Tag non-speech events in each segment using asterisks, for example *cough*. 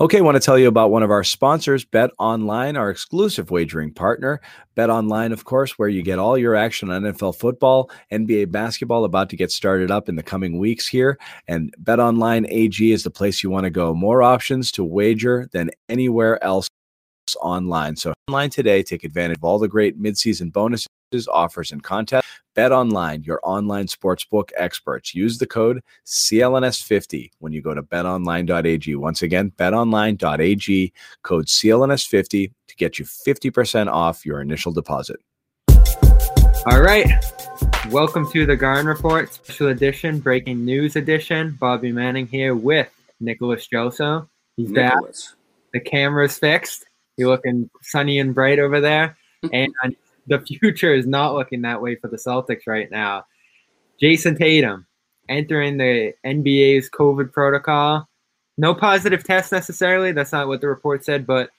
Okay, I want to tell you about one of our sponsors, Bet Online, our exclusive wagering partner. Bet Online, of course, where you get all your action on NFL football, NBA basketball about to get started up in the coming weeks here. And Bet Online AG is the place you want to go. More options to wager than anywhere else online. So online today, take advantage of all the great midseason bonuses, offers, and contests. Bet Online, your online sportsbook experts. Use the code CLNS50 when you go to betonline.ag. Once again, betonline.ag, code CLNS50 to get you 50% off your initial deposit. All right. Welcome to the Garden Report, special edition, breaking news edition. Bobby Manning here with Nicholas Gelso. He's back. The camera's fixed. You're looking sunny and bright over there. and *laughs* the future is not looking that way for the Celtics right now. Jayson Tatum entering the NBA's COVID protocol. No positive test necessarily. That's not what the report said, but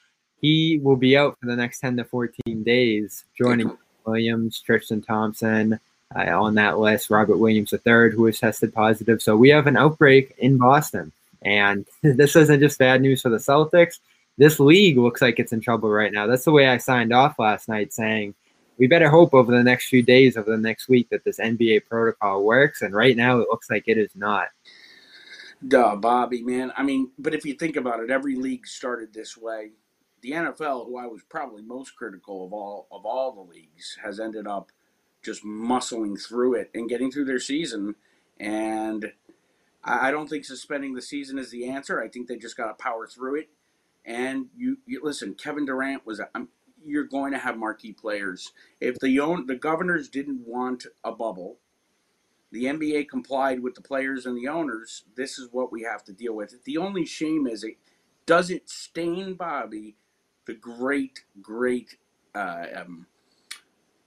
he will be out for the next 10 to 14 days, joining Williams, Tristan Thompson uh, on that list, Robert Williams III, who was tested positive. So we have an outbreak in Boston. And *laughs* this isn't just bad news for the Celtics. This league looks like it's in trouble right now. That's the way I signed off last night, saying we better hope over the next few days, over the next week, that this NBA protocol works. And right now, it looks like it is not. Duh, Bobby, man. I mean, but if you think about it, every league started this way. The NFL, who I was probably most critical of all of all the leagues, has ended up just muscling through it and getting through their season. And I don't think suspending the season is the answer. I think they just got to power through it. And you, you listen, Kevin Durant was. I'm, you're going to have marquee players. If the own the governors didn't want a bubble, the NBA complied with the players and the owners. This is what we have to deal with. The only shame is it doesn't stain Bobby the great, great. Uh, um,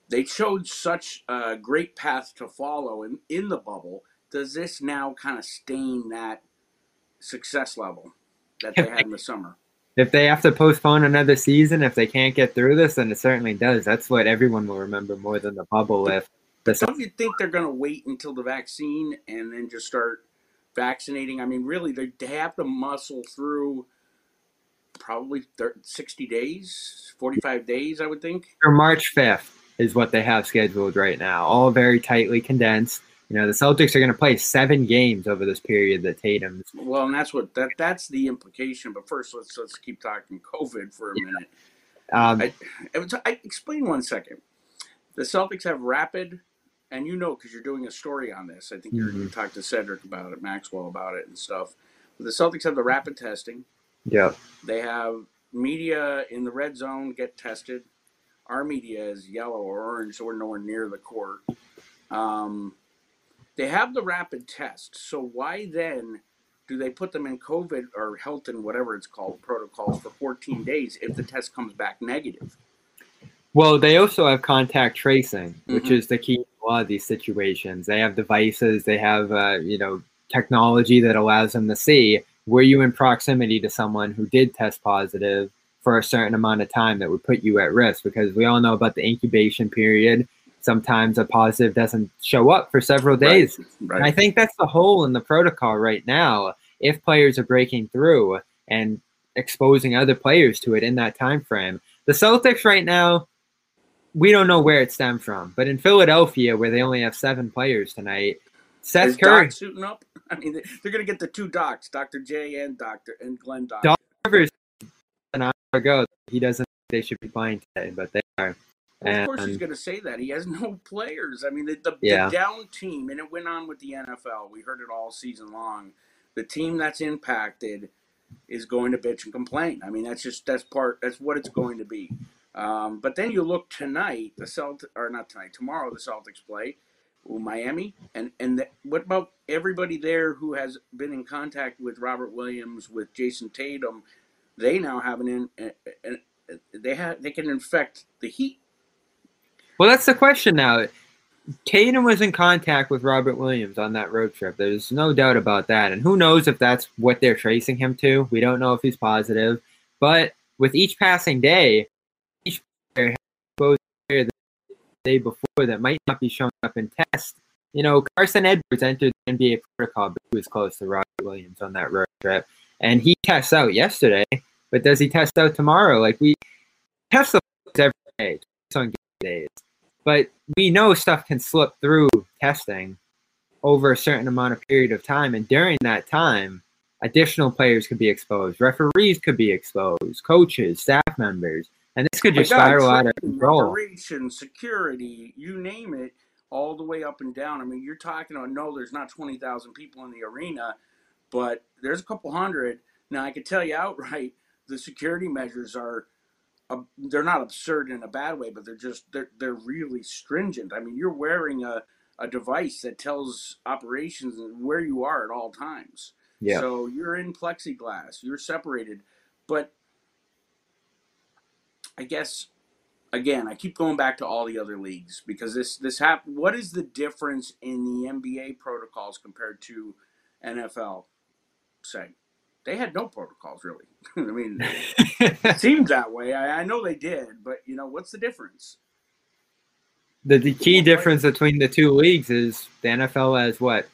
they showed such a great path to follow in, in the bubble. Does this now kind of stain that success level that they had in the summer? If they have to postpone another season, if they can't get through this, then it certainly does. That's what everyone will remember more than the bubble. If the don't you think they're going to wait until the vaccine and then just start vaccinating? I mean, really, they have to muscle through probably 30, 60 days, 45 days, I would think. Or March 5th is what they have scheduled right now, all very tightly condensed. You know, the Celtics are going to play seven games over this period that Tatum's. Well, and that's what that that's the implication. But first, let's let's keep talking COVID for a Yeah. minute. Um, I, I, I explain one second. The Celtics have rapid, and you know because you're doing a story on this. I think you're you talked to Cedric about it, Maxwell about it, and stuff. But the Celtics have the rapid testing. yeah. They have media in the red zone get tested. Our media is yellow or orange, so we're nowhere near the court. Um, they have the rapid test. So why then do they put them in COVID or health and whatever it's called protocols for 14 days if the test comes back negative? Well, they also have contact tracing, which Mhm. is the key in a lot of these situations. They have devices, they have uh, you know technology that allows them to see were you in proximity to someone who did test positive for a certain amount of time that would put you at risk. Because we all know about the incubation period. Sometimes a positive doesn't show up for several days. Right. And I think that's the hole in the protocol right now. If players are breaking through and exposing other players to it in that time frame, the Celtics right now, we don't know where it stemmed from. But in Philadelphia, where they only have seven players tonight, Seth Is Curry, Doc suiting up? *laughs* I mean, they- they're going to get the two docs, Dr. J and Dr. and Glenn Doc. Doc Rivers, an hour ago, he doesn't. They should be playing today, but they are. Well, of course, he's going to say that. He has *laughs* no players. I mean, the, the, Yeah. the down team, and it went on with the NFL. We heard it all season long. The team that's impacted is going to bitch and complain. I mean, that's just that's part. That's what it's going to be. Um, but then you look tonight, the Celt or not tonight, tomorrow the Celtics play Miami, and and the, what about everybody there who has been in contact with Robert Williams, with Jayson Tatum? They now have an in, an, an, they have they can infect the Heat. Well, that's the question now. Tatum was in contact with Robert Williams on that road trip. There's no doubt about that. And who knows if that's what they're tracing him to? We don't know if he's positive. But with each passing day, each player has exposed the day before that might not be showing up in test. You know, Carson Edwards entered the NBA protocol, but he was close to Robert Williams on that road trip. And he tests out yesterday, but does he test out tomorrow? Like, we test the every day, on days but we know stuff can slip through testing over a certain amount of period of time and during that time additional players could be exposed referees could be exposed coaches staff members and this could just spiral out of control Operations, security, you name it, all the way up and down. I mean, you're talking about no, there's not twenty thousand people in the arena, but there's a couple hundred. Now I can tell you outright, the security measures are. Uh, they're not absurd in a bad way, but they're just they're they're really stringent. I mean, you're wearing a, a device that tells operations where you are at all times. yeah So you're in plexiglass, you're separated. But I guess again, I keep going back to all the other leagues because this this happened. What is the difference in the NBA protocols compared to NFL? Say, they had no protocols really. *laughs* I mean, *laughs* it seems that way. I, I know they did, but you know, what's the difference? the, the key difference between the two leagues is the nfl has what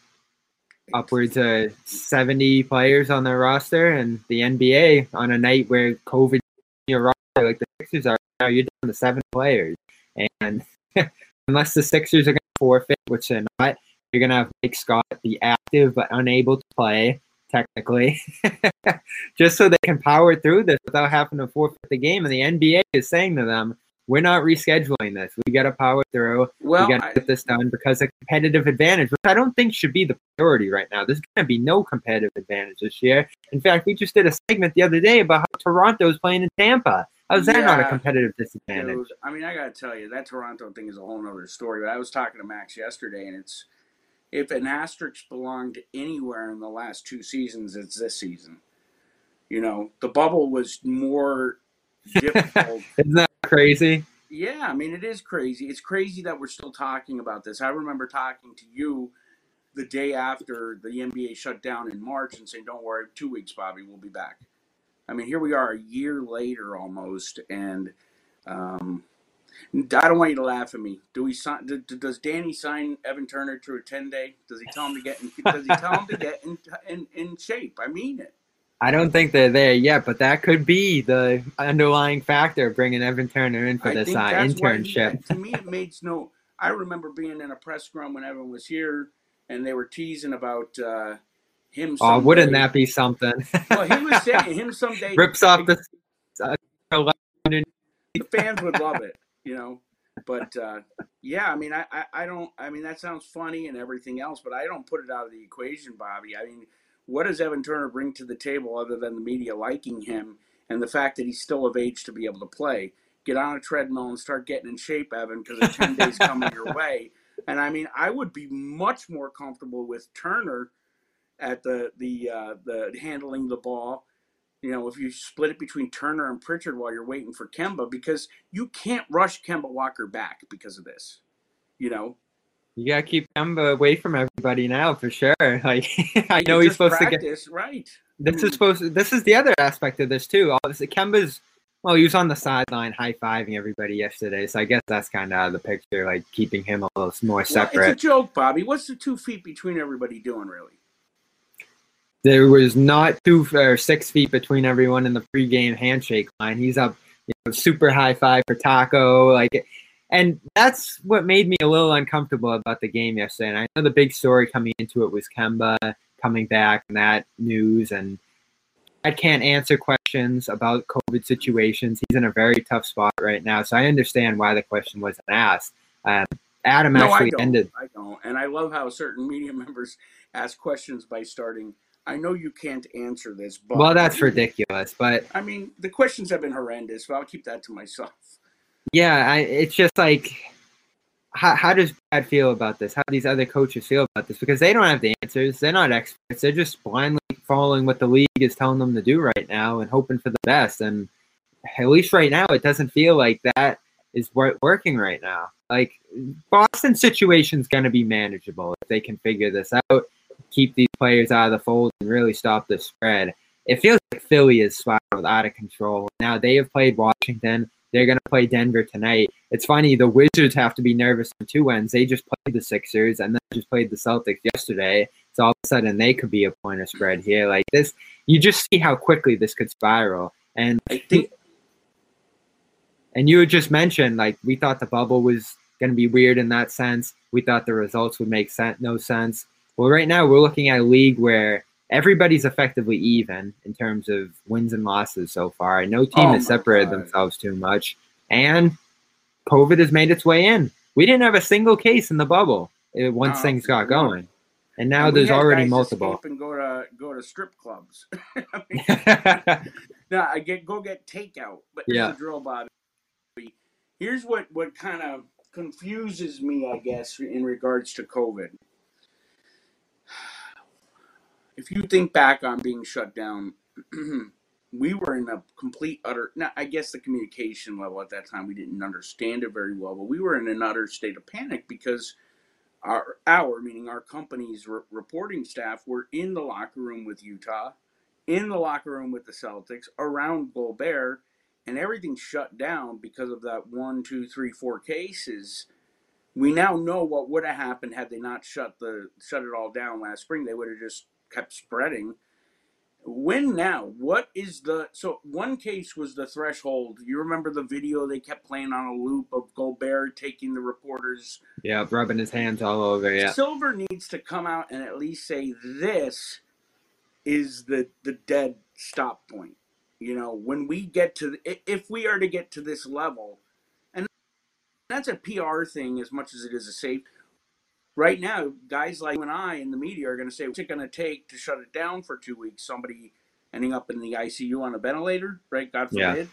upwards of 70 players on their roster and the nba on a night where covid your roster like the sixers are now you're down to seven players and *laughs* unless the sixers are going to forfeit which they're not you're going to have mike scott be active but unable to play technically *laughs* just so they can power through this without having to forfeit the game and the nba is saying to them we're not rescheduling this we got to power through Well, we got to get this done because of competitive advantage, which I don't think should be the priority right now. There's going to be no competitive advantage this year. In fact, we just did a segment the other day about how Toronto's playing in Tampa. How's that not a competitive disadvantage? Dude, I mean, I gotta tell you, that Toronto thing is a whole nother story. But I was talking to Max yesterday, and it's if an asterisk belonged anywhere in the last two seasons, it's this season. You know, the bubble was more difficult. *laughs* Isn't that crazy? yeah, I mean, it is crazy. It's crazy that we're still talking about this. I remember talking to you the day after the NBA shut down in March and saying, "Don't worry, two weeks, Bobby, we'll be back." I mean, here we are a year later almost, and um, I don't want you to laugh at me. Do we sign? do- do- Does Danny sign Evan Turner to a ten day? Does he tell him to get? In, does he tell him to get in, in in shape? I mean it. I don't think they're there yet, but that could be the underlying factor bringing Evan Turner in for I this uh, why he- internship. to me, it made no. I remember being in a press scrum when Evan was here, and they were teasing about uh, him. Oh, wouldn't that be something? Well, he was saying him someday. *laughs* Rips off the uh, the fans would love it, you know. But uh, yeah, I mean, I, I, I don't. I mean, that sounds funny and everything else, but I don't put it out of the equation, Bobby. I mean, what does Evan Turner bring to the table other than the media liking him and the fact that he's still of age to be able to play? Get on a treadmill and start getting in shape, Evan, because the ten days coming your *laughs* way. And I mean, I would be much more comfortable with Turner at the the uh, the handling the ball you know, if you split it between Turner and Pritchard while you're waiting for Kemba, because you can't rush Kemba Walker back because of this. You know, You gotta keep Kemba away from everybody now for sure. *laughs* Like *laughs* I know he's supposed to get. practice, right? This is supposed. To, this is the other aspect of this too. Obviously, Kemba's. Well, he was on the sideline high fiving everybody yesterday, so I guess that's kind of out of the picture, like keeping him a little more Well, it's a joke, Bobby. What's the two feet between everybody doing, really? There was not two or six feet between everyone in the pregame handshake line. He's up, you know, super high five for Tacko. Like and that's what made me a little uncomfortable about the game yesterday. And I know the big story coming into it was Kemba coming back and that news. And I can't answer questions about COVID situations. He's in a very tough spot right now. So I understand why the question wasn't asked. Um, Adam No, I actually don't. ended. I don't. And I love how certain media *laughs* members ask questions by starting, I know you can't answer this, but. Well, that's ridiculous. But I mean, the questions have been horrendous, but I'll keep that to myself. yeah, I, it's just like, how, how does Brad feel about this? How do these other coaches feel about this? Because they don't have the answers. They're not experts. They're just blindly following what the league is telling them to do right now and hoping for the best. And at least right now, it doesn't feel like that is working right now. Like Boston's situation's going to be manageable if they can figure this out, keep these players out of the fold, and really stop the spread. It feels like Philly is spiraled out of control. Now they have played Washington. They're going to play Denver tonight. It's funny, the Wizards have to be nervous on two ends. They just played the Sixers and then just played the Celtics yesterday. So all of a sudden they could be a point of spread here. Like this, you just see how quickly this could spiral. And I think and you had just mentioned like we thought the bubble was going to be weird in that sense. We thought the results would make sense, no sense. Well, right now we're looking at a league where everybody's effectively even in terms of wins and losses so far. No team Oh has separated God. themselves too much, and COVID has made its way in. We didn't have a single case in the bubble uh, once things got going, and now and there's already multiple. And go to go to strip clubs. *laughs* I mean, *laughs* no, I get go get takeout. But here's Yeah. the drill, Bobby. Here's what what kind of confuses me, I guess, in regards to COVID. If you think back on being shut down, *clears throat* we were in a complete utter. Now, I guess the communication level at that time we didn't understand it very well, but we were in an utter state of panic because our our meaning our company's re- reporting staff were in the locker room with Utah, in the locker room with the Celtics, around Gobert, and everything shut down because of that one, two, three, four cases. We now know what would have happened had they not shut the shut it all down last spring. They would have just kept spreading. When now? What is the so one case was the threshold. You remember the video they kept playing on a loop of Gobert taking the reporters yeah, rubbing his hands all over. Yeah, Silver needs to come out and at least say this is the the dead stop point. You know, when we get to the, if we are to get to this level, and that's a PR thing as much as it is a safe. Right now, guys like you and I in the media are going to say, "What's it going to take to shut it down for two weeks?" Somebody ending up in the ICU on a ventilator, right? God Yeah. forbid.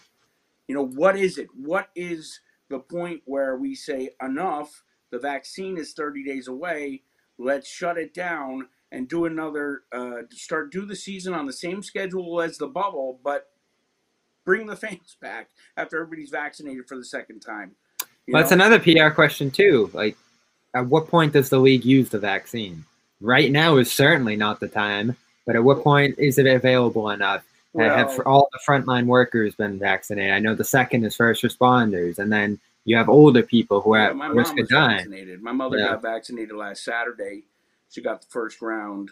You know, what is it? What is the point where we say enough? The vaccine is 30 days away. Let's shut it down and do another. Uh, start do the season on the same schedule as the bubble, but bring the *laughs* fans back after everybody's vaccinated for the second time. You Well, that's another PR question too. Like, at what point does the league use the vaccine? Right now is certainly not the time, but at what point is it available enough? have all the frontline workers been vaccinated? I know the second is first responders, and then you have older people who are Yeah, my risk mom of dying. vaccinated. My mother Yeah. got vaccinated last Saturday. She got the first round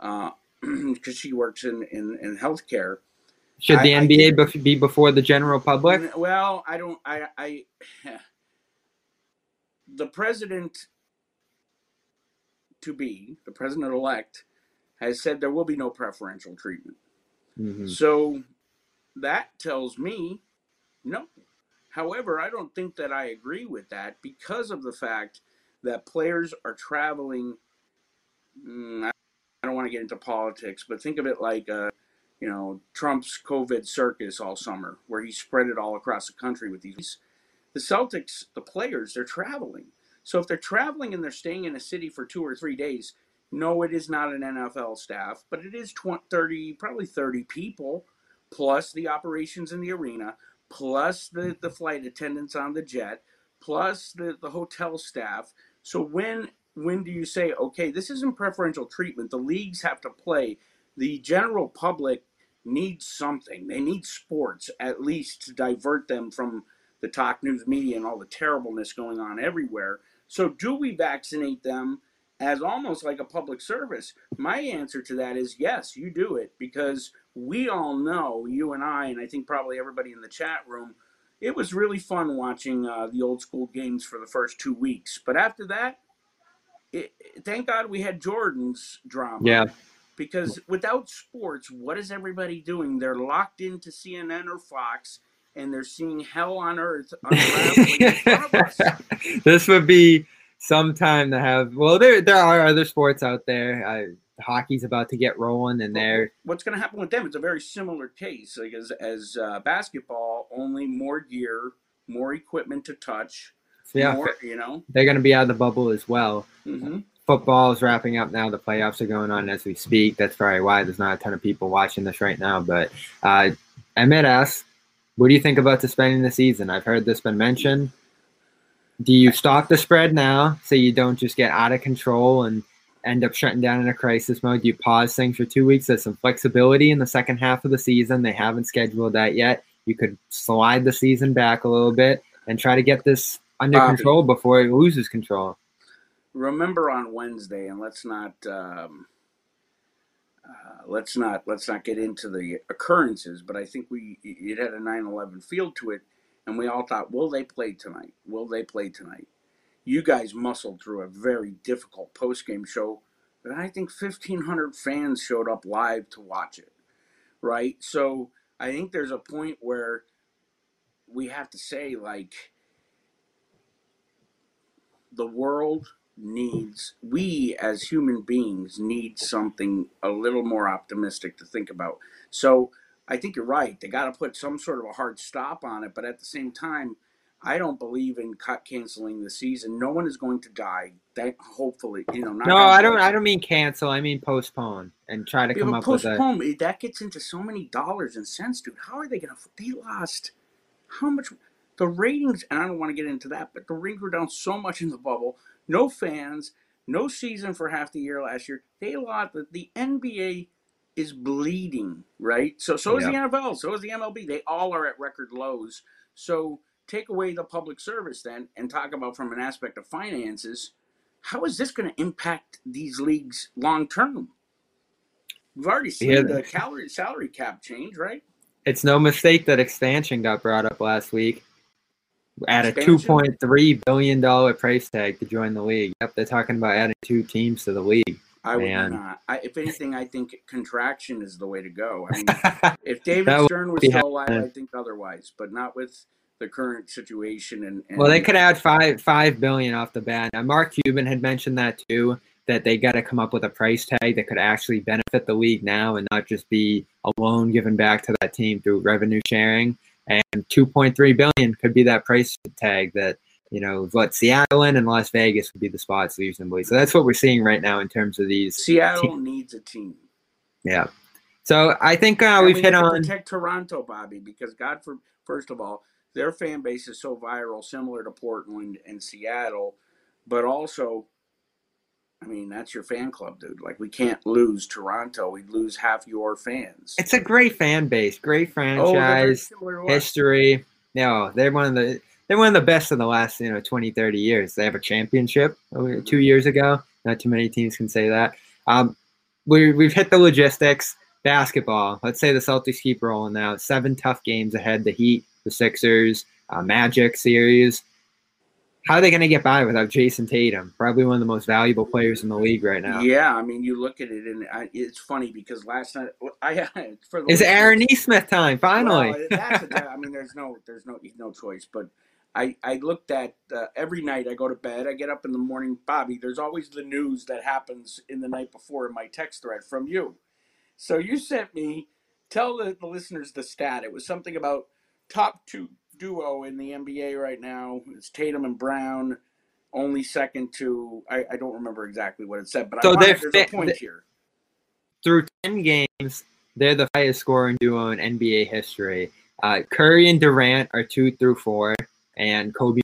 uh, *clears throat* because she works in, in, in healthcare. Should the I- I NBA bef- be before the general public? Well, I don't. I. I *sighs* the president to be the president elect has said there will be no preferential treatment. Mhm. So that tells me no. However, I don't think that I agree with that because of the fact that players are traveling. mm, I don't want to get into politics, but think of it like uh, you know Trump's COVID circus all summer, where he spread it all across the country with these. The Celtics, the players, they're traveling. So if they're traveling and they're staying in a city for two or three days, no, it is not an NFL staff, but it is 20, 30, probably 30 people, plus the operations in the arena, plus the, the mm-hmm. flight attendants on the jet, plus the, the hotel staff. So when when do you say, okay, this isn't preferential treatment? The leagues have to play. The general public needs something. They need sports at least to divert them from the talk news media and all the terribleness going on everywhere. So do we vaccinate them as almost like a public service? My answer to that is yes, you do it because we all know, you and I, and I think probably everybody in the chat room, it was really fun watching uh, the old school games for the first two weeks. But after that, it, thank God we had Jordan's drama. Yeah. Because without sports, what is everybody doing? They're locked into CNN or Fox, and they're seeing hell on earth *laughs* unraveling in front of us. this would be some time to have. Well, there there are other sports out there. Uh, hockey's about to get rolling, and they're What's going to happen with them? It's a very similar case, like as as uh, basketball, only more gear, more equipment to touch, yeah more, you know. they're going to be out of the bubble as well. hmm Football is wrapping up now. The playoffs are going on as we speak. That's probably why there's not a ton of people watching this right now. But uh, Emmett "What do you think about suspending the season?" I've heard this been mentioned. Do you stop the spread now so you don't just get out of control and end up shutting down in a crisis mode? Do you pause things for two weeks? There's some flexibility in the second half of the season. They haven't scheduled that yet. You could slide the season back a little bit and try to get this under Bobby. control before it loses control. Remember on Wednesday, and let's not um, uh, let's not let's not get into the occurrences, but I think we it had a 9/11 feel to it, and we all thought, will they play tonight? Will they play tonight? You guys muscled through a very difficult post game show, but I think 1,500 fans showed up live to watch it, right? So I think there's a point where we have to say like the world needs we as human beings need something a little more optimistic to think about so i think you're right they got to put some sort of a hard stop on it but at the same time i don't believe in cut canceling the season no one is going to die that hopefully you know not No, I don't. I don't mean cancel. I mean postpone and try to yeah, come up with a. postpone that gets into so many dollars and cents dude how are they gonna they lost how much the ratings and i don't want to get into that but the ratings were down so much in the bubble no fans no season for half the year last year. They lost the, the nba is bleeding right? So so is the nfl so is the mlb they all are at record lows. So take away the public service then and talk about from an aspect of finances how is this going to impact these leagues long term we've already seen Yeah. the calorie salary cap change right? It's no mistake that expansion got brought up last week at a two Expansion? point three billion dollar price tag to join the league. Yep, they're talking about adding two teams to the league. I would Man. not. I, if anything, I think contraction is the way to go. I mean, *laughs* if David Stern was still alive. I think otherwise, but not with the current situation. And, and well, they could add five five billion off the bat. Now, Mark Cuban had mentioned that too. That they got to come up with a price tag that could actually benefit the league now and not just be a loan given back to that team through revenue sharing. And 2.3 billion could be that price tag that you know what Seattle and Las Vegas would be the spots reasonably. So that's what we're seeing right now in terms of these. Seattle needs a team. Yeah. So I think uh, we've we hit on. protect Toronto, Bobby, because God, for first of all, their fan base is so viral, similar to Portland and Seattle, but also. I mean, that's your fan club, dude. Like, we can't lose Toronto. We'd lose half your fans. It's a great fan base, great Oh, franchise, us. history. No, they're one of the they're one of the best in the last you know 20, 30 years. They have a championship two years ago. Not too many teams can say that. Um, we we've hit the logistics. Basketball. Let's say the Celtics keep rolling now. Seven tough games ahead. The Heat, the Sixers, uh, Magic series. How are they going to get by without Jayson Tatum? Probably one of the most valuable players in the league right now. Yeah, I mean, you look at it, and I, it's funny because last night I *laughs* for the Is listeners- Aaron Nesmith time finally? Well, that's a, I mean, there's no, there's no, no choice. But I, I looked at uh, every night. I go to bed. I get up in the morning, Bobby. There's always the news that happens in the night before in my text thread from you. So you sent me. Tell the, the listeners the stat. It was something about top two duo in the NBA right now. It's Tatum and Brown. Only second to I, I don't remember exactly what it said, but So I there's a point they- here. through 10 games, they're the highest scoring duo in NBA history. Uh, Curry and Durant are two through four, and Kobe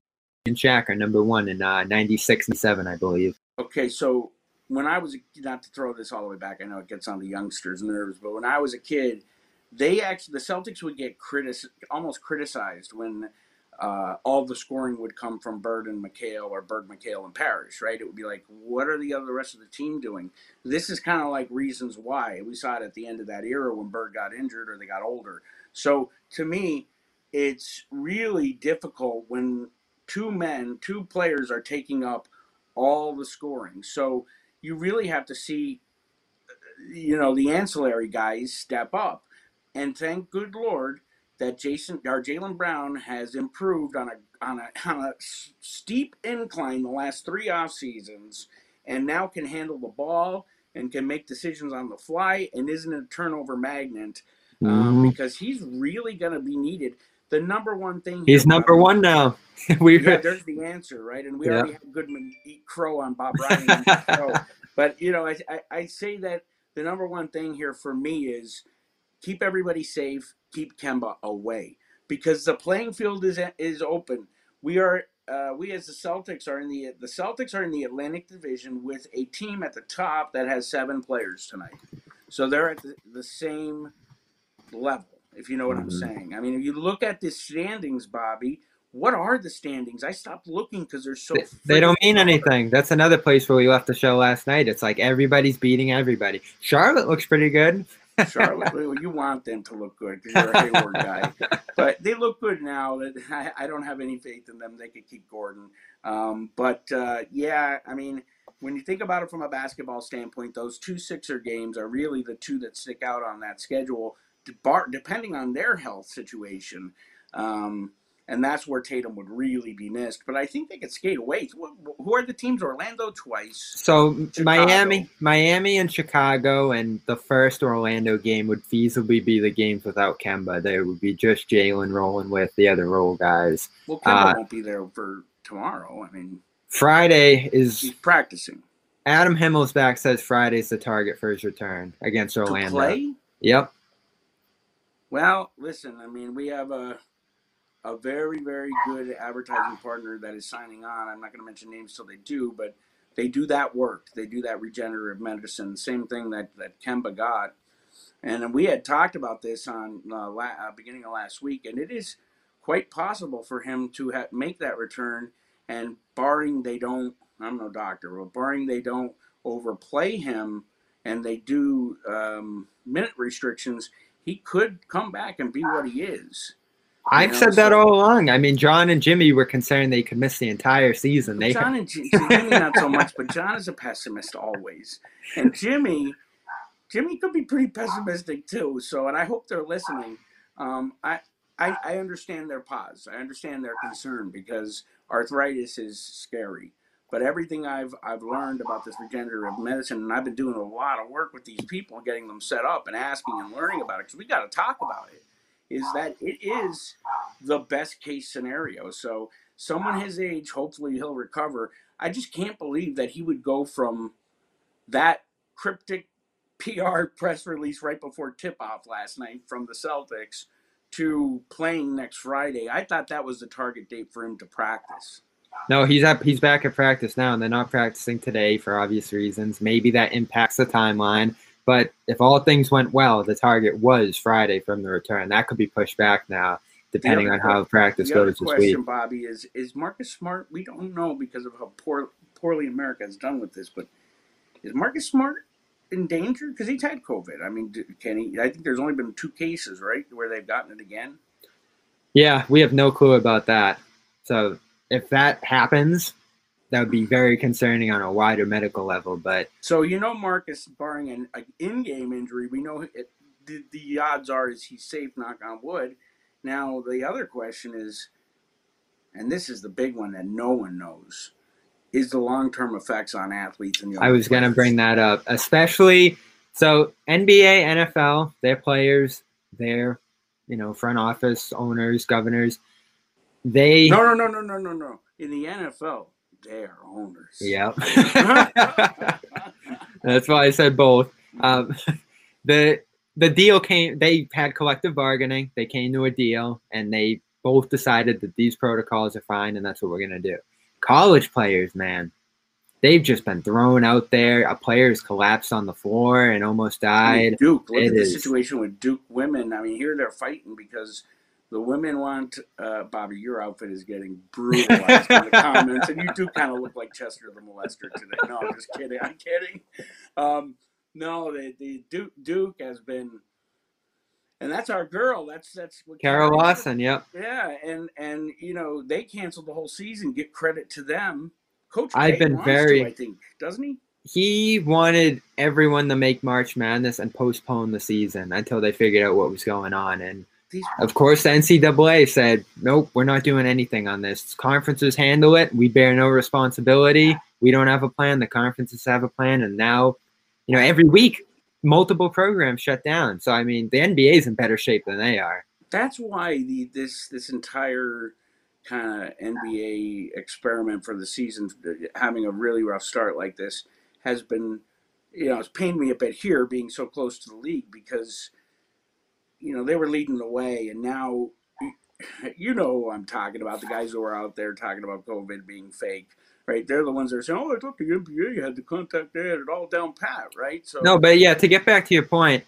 and Shaq are number one in uh, 96 and 7, I believe. Okay, so when I was a, not to throw this all the way back, I know it gets on the youngsters' nerves, but when I was a kid, they actually the Celtics would get critic almost criticized when uh, all the scoring would come from Bird and McHale or Bird, McHale, and Parrish, right? It would be like, what are the other rest of the team doing? This is kind of like reasons why we saw it at the end of that era when Bird got injured or they got older. So to me, it's really difficult when two men, two players are taking up all the scoring. So you really have to see, you know, the ancillary guys step up. And thank good Lord that Jayson or Jaylen Brown has improved on a on a *laughs* on a steep incline the last three off seasons, and now can handle the ball and can make decisions on the fly and isn't a turnover magnet um, Mhm. because he's really going to be needed. The number one thing He's number one now. *laughs* we yeah, there's the answer, right? And we Yeah. already had Goodman eat crow on Bob Ryan. *laughs* But you know, I, I I say that the number one thing here for me is keep everybody safe, keep Kemba away because the playing field is is open. We are uh, we as the Celtics are in the the Celtics are in the Atlantic Division with a team at the top that has seven players tonight, so they're at the, the same level. If you know what I'm Mhm. saying, I mean, if you look at the standings, Bobby, what are the standings? I stopped looking because they're so. They- they don't mean hard. anything. That's another place where we left the show last night. It's like everybody's beating everybody. Charlotte looks pretty good. Charlotte, you want them to look good because you're a Hayward guy, *laughs* but they look good now. That I, I don't have any faith in them. They could keep Gordon, um, but uh, yeah, I mean, when you think about it from a basketball standpoint, those two Sixer games are really the two that stick out on that schedule, depending on their health situation. Um, and that's where Tatum would really be missed. But I think they could skate away. Who are the teams? Orlando twice. So Chicago. Miami, Miami, and Chicago, and the first Orlando game would feasibly be the games without Kemba. There would be just Jaylen rolling with the other role guys. Well, Kemba Uh, won't be there for tomorrow. I mean, Friday is he's practicing. Adam Himmelsbach says Friday's the target for his return against Orlando. Yep. Well, listen, I mean, we have a a very, very good advertising partner that is signing on. I'm not going to mention names till they do, but they do that work. They do that regenerative medicine. Same thing that that Kemba got. And we had talked about this on uh, la- uh, beginning of last week, and it is quite possible for him to ha- make that return. And barring they don't, I'm no doctor, but barring they don't overplay him and they do um, minute restrictions, he could come back and be what he is. I've know, said that all along. I mean, John and Jimmy were concerned they could miss the entire season. They John and *laughs* Jimmy not so much, but John is a pessimist always, and Jimmy, Jimmy could be pretty pessimistic too. So, and I hope they're listening. Um, I, I I understand their pause. I understand their concern because arthritis is scary. But everything I've I've learned about this regenerative medicine, and I've been doing a lot of work with these people, getting them set up and asking and learning about it, because we got to talk about it. Is that it is the best case scenario. So someone his age, hopefully he'll recover. I just can't believe that he would go from that cryptic PR press release right before tip off last night from the Celtics to playing next Friday. I thought that was the target date for him to practice. No, he's up. He's back at practice now, and they're not practicing today for obvious reasons. Maybe that impacts the timeline. But if all things went well, the target was Friday from the return. That could be pushed back now, depending on how practice goes this question, week. Bobby, is is Marcus Smart? We don't know because of how poor poorly America has done with this, but is Marcus Smart in danger because he's had COVID? I mean, can he? I think there's only been two cases, right, where they've gotten it again. Yeah, we have no clue about that. So if that happens, that would be very concerning on a wider medical level. But So you know, Marcus, barring an, an in-game injury, we know it, the, the odds are is he's safe. Knock on wood. Now the other question is, and this is the big one that no one knows, is the long-term effects on athletes and young I was going to bring that up, especially so NBA, NFL, their players, their you know front office owners, governors, they No, no, no, no, no, no, no. In the NFL, they're owners. yeah. *laughs* *laughs* That's why I said both. Um, *laughs* the the deal came. They had collective bargaining. They came to a deal, and they both decided that these protocols are fine, and that's what we're gonna do. College players, man, they've just been thrown out there. A player's collapsed on the floor and almost I mean, died. Duke. Look It at the is. situation with Duke women. I mean, here they're fighting because the women want uh, Bobby. Your outfit is getting brutalized in the *laughs* comments, and you do kind of look like Chester the molester today. No, I'm just kidding. I'm kidding. Um, no, the, the Duke Duke has been. and that's our girl. That's that's what Carol Carrie- Lawson. Yep. Yeah, and and you know they canceled the whole season. Get credit to them. Coach I've K been very- to, I think, doesn't he? He wanted everyone to make March Madness and postpone the season until they figured out what was going on. And These of course, the NCAA said, "Nope, we're not doing anything on this. Conferences handle it. We bear no responsibility. We don't have a plan. The conferences have a plan." And now, you know, every week, multiple programs shut down. So I mean, the NBA is in better shape than they are. that's why the this this entire kind of NBA experiment for the season, having a really rough start like this, has been, you know, it's pained me a bit here being so close to the league because, you know, they were leading the way, and now, *clears throat* you know, who I'm talking about the guys who are out there talking about COVID being fake. Right, they're the ones that are saying, "Oh, I thought the NBA had the contact, they had it all down pat." Right, so No, but yeah, to get back to your point,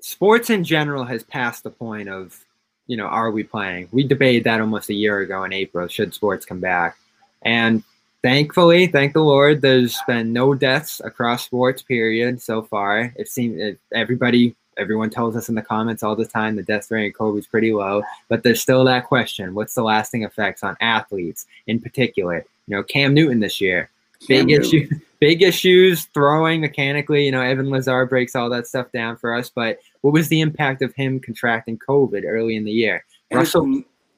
sports in general has passed the point of, you know, are we playing? We debated that almost a year ago in April. Should sports come back? And thankfully, thank the Lord, there's been no deaths across sports. Period. So far, it seems everybody, everyone tells us in the comments all the time the death rate of COVID is pretty low. But there's still that question: What's the lasting effects on athletes in particular? You know, Cam Newton this year Cam big Newton. issue *laughs* big issues throwing mechanically you know evan lazar breaks all that stuff down for us but what was the impact of him contracting covid early in the year russell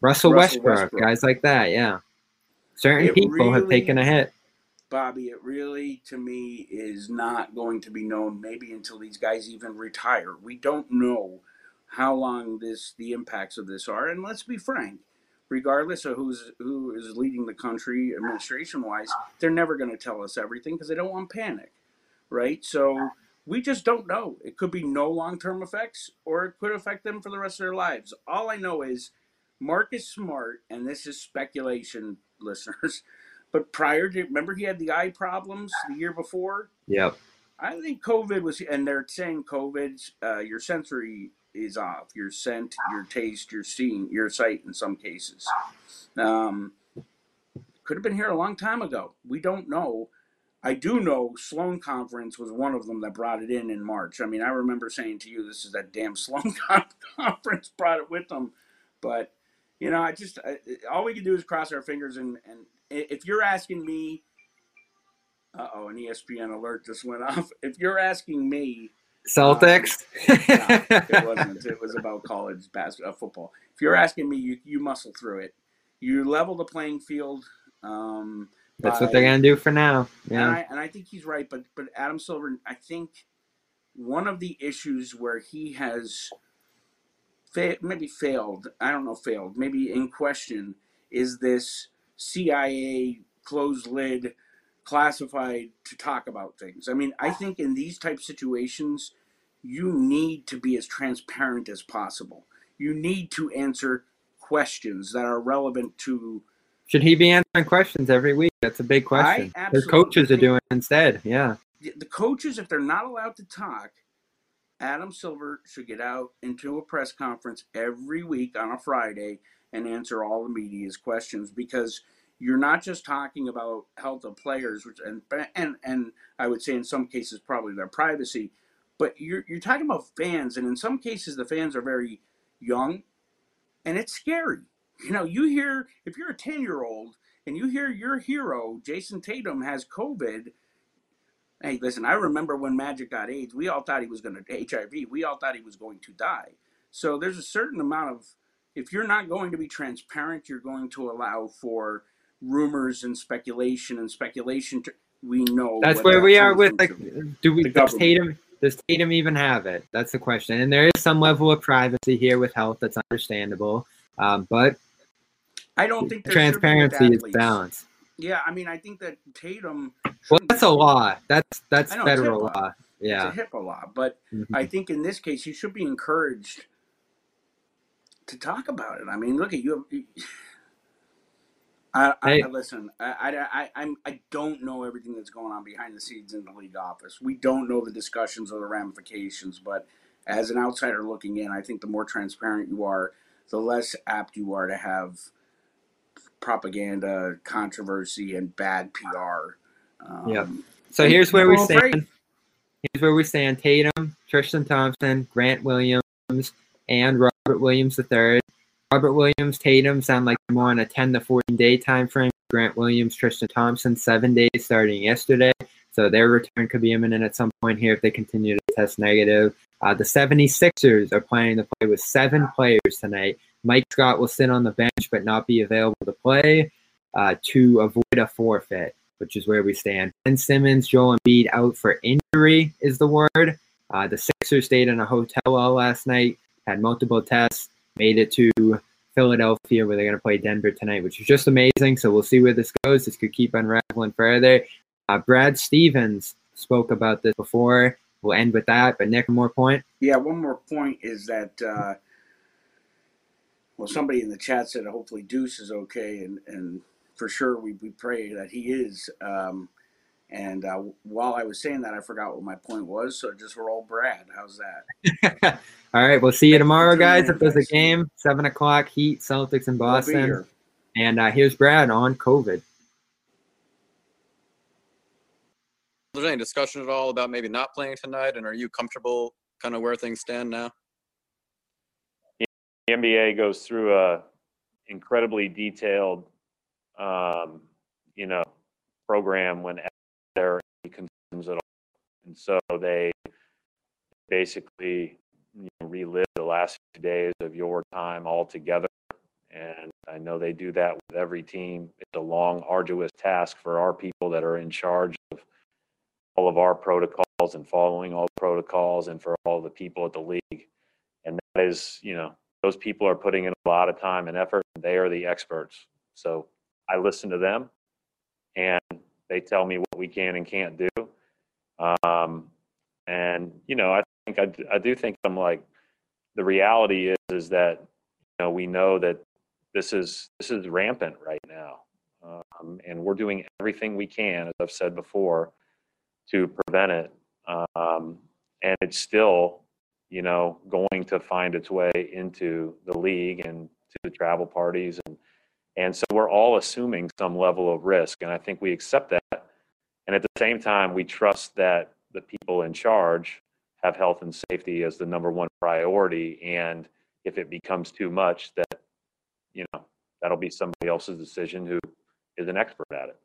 russell, Russell westbrook, Westbrook. guys like that yeah certain It people have taken a hit Bobby, it really, to me, is not going to be known maybe until these guys even retire. We don't know how long this the impacts of this are, and let's be frank. Regardless of who's who is leading the country administration wise, they're never going to tell us everything because they don't want panic, right? So we just don't know. It could be no long term effects, or it could affect them for the rest of their lives. All I know is Marcus Smart, and this is speculation, *laughs* listeners. But prior to, remember, he had the eye problems the year before. yep I think COVID was, and they're saying COVID, uh, your sensory is off, your scent, your taste, your seeing, your sight in some cases. Um, could have been here a long time ago. We don't know. I do know Sloan Conference was one of them that brought it in in March. I mean, I remember saying to you, "This is that damn *laughs* Sloan Con- Conference brought it with them," but you know, I just I, all we can do is cross our fingers. And and if you're asking me, uh oh, an ESPN alert just went off. *laughs* If you're asking me, celtics no, it wasn't. It was about college basketball, uh, football. If you're asking me, you you muscle through it. You level the playing field. Um, that's by- what they're gonna do for now and yeah I, and I think he's right, but but Adam Silver, I think one of the issues where he has fa- maybe failed, I don't know, failed, maybe in question, is this CIA closed lid, classified to talk about things. I mean, I think in these type situations, you need to be as transparent as possible. You need to answer questions that are relevant to should he be answering questions every week that's a big question his coaches are doing instead yeah the coaches, if they're not allowed to talk, Adam Silver should get out into a press conference every week on a Friday and answer all the media's questions because you're not just talking about health of players, which and and and I would say in some cases probably their privacy, but you're you're talking about fans, and in some cases the fans are very young, and it's scary. You know, you hear if you're a ten year old and you hear your hero Jayson Tatum has COVID. Hey, listen, I remember when Magic got AIDS, we all thought he was going to HIV. We all thought he was going to die. So there's a certain amount of, if you're not going to be transparent, you're going to allow for rumors and speculation and speculation. To, we know That's where we are with like, do we does. Tatum does Tatum even have it? That's the question. And there is some level of privacy here with health that's understandable, um, but I don't think there should be with transparency is balanced. Yeah, I mean, I think that Tatum. Well, that's a law. That's that's know, federal law. Yeah. It's a HIPAA law, but Mhm. I think in this case he should be encouraged to talk about it. I mean, look at you. *sighs* I, I, Hey. I listen. I, I, I, I'm, I don't know everything that's going on behind the scenes in the league office. We don't know the discussions or the ramifications. But as an outsider looking in, I think the more transparent you are, the less apt you are to have propaganda, controversy, and bad PR. Um, Yep. So here's where we stand. Here's where we stand. Tatum, Tristan Thompson, Grant Williams, and Robert Williams III. Robert Williams, Tatum sound like more on a 10 to 14 day time frame. Grant Williams, Tristan Thompson, seven days starting yesterday. So their return could be imminent at some point here if they continue to test negative. Uh, the 76ers are planning to play with seven players tonight. Mike Scott will sit on the bench but not be available to play uh, to avoid a forfeit, which is where we stand. Ben Simmons, Joel Embiid out for injury is the word. Uh, the Sixers stayed in a hotel all last night, had multiple tests, made it to Philadelphia where they're going to play Denver tonight, which is just amazing. So we'll see where this goes. This could keep unraveling further. Uh, Brad Stevens spoke about this before. We'll end with that. But Nick, more point. Yeah, one more point is that uh, well, somebody in the chat said hopefully Deuce is okay, and and for sure we, we pray that he is. Um, and uh, while I was saying that, I forgot what my point was. So just roll Brad. How's that? *laughs* All right. We'll see you tomorrow, guys. If there's a game, 7 o'clock, Heat, Celtics in Boston. And uh, here's Brad on COVID. there any discussion at all about maybe not playing tonight? And are you comfortable kind of where things stand now? The NBA goes through a incredibly detailed, um, you know, program when there are concerns at all, and so they basically you know, relive the last few days of your time all together. And I know they do that with every team. It's a long, arduous task for our people that are in charge of all of our protocols and following all protocols and for all the people at the league. And that is, you know, those people are putting in a lot of time and effort. And they are the experts. So I listen to them and they tell me what we can and can't do. Um, and, you know, I think I, I do think I'm like, the reality is, is that, you know, we know that this is, this is rampant right now. Um, and we're doing everything we can, as I've said before, to prevent it. Um, and it's still, you know, going to find its way into the league and to the travel parties. And, and so we're all assuming some level of risk. And I think we accept that. And at the same time, we trust that the people in charge have health and safety as the number one priority. And if it becomes too much, that, you know, that'll be somebody else's decision who is an expert at it.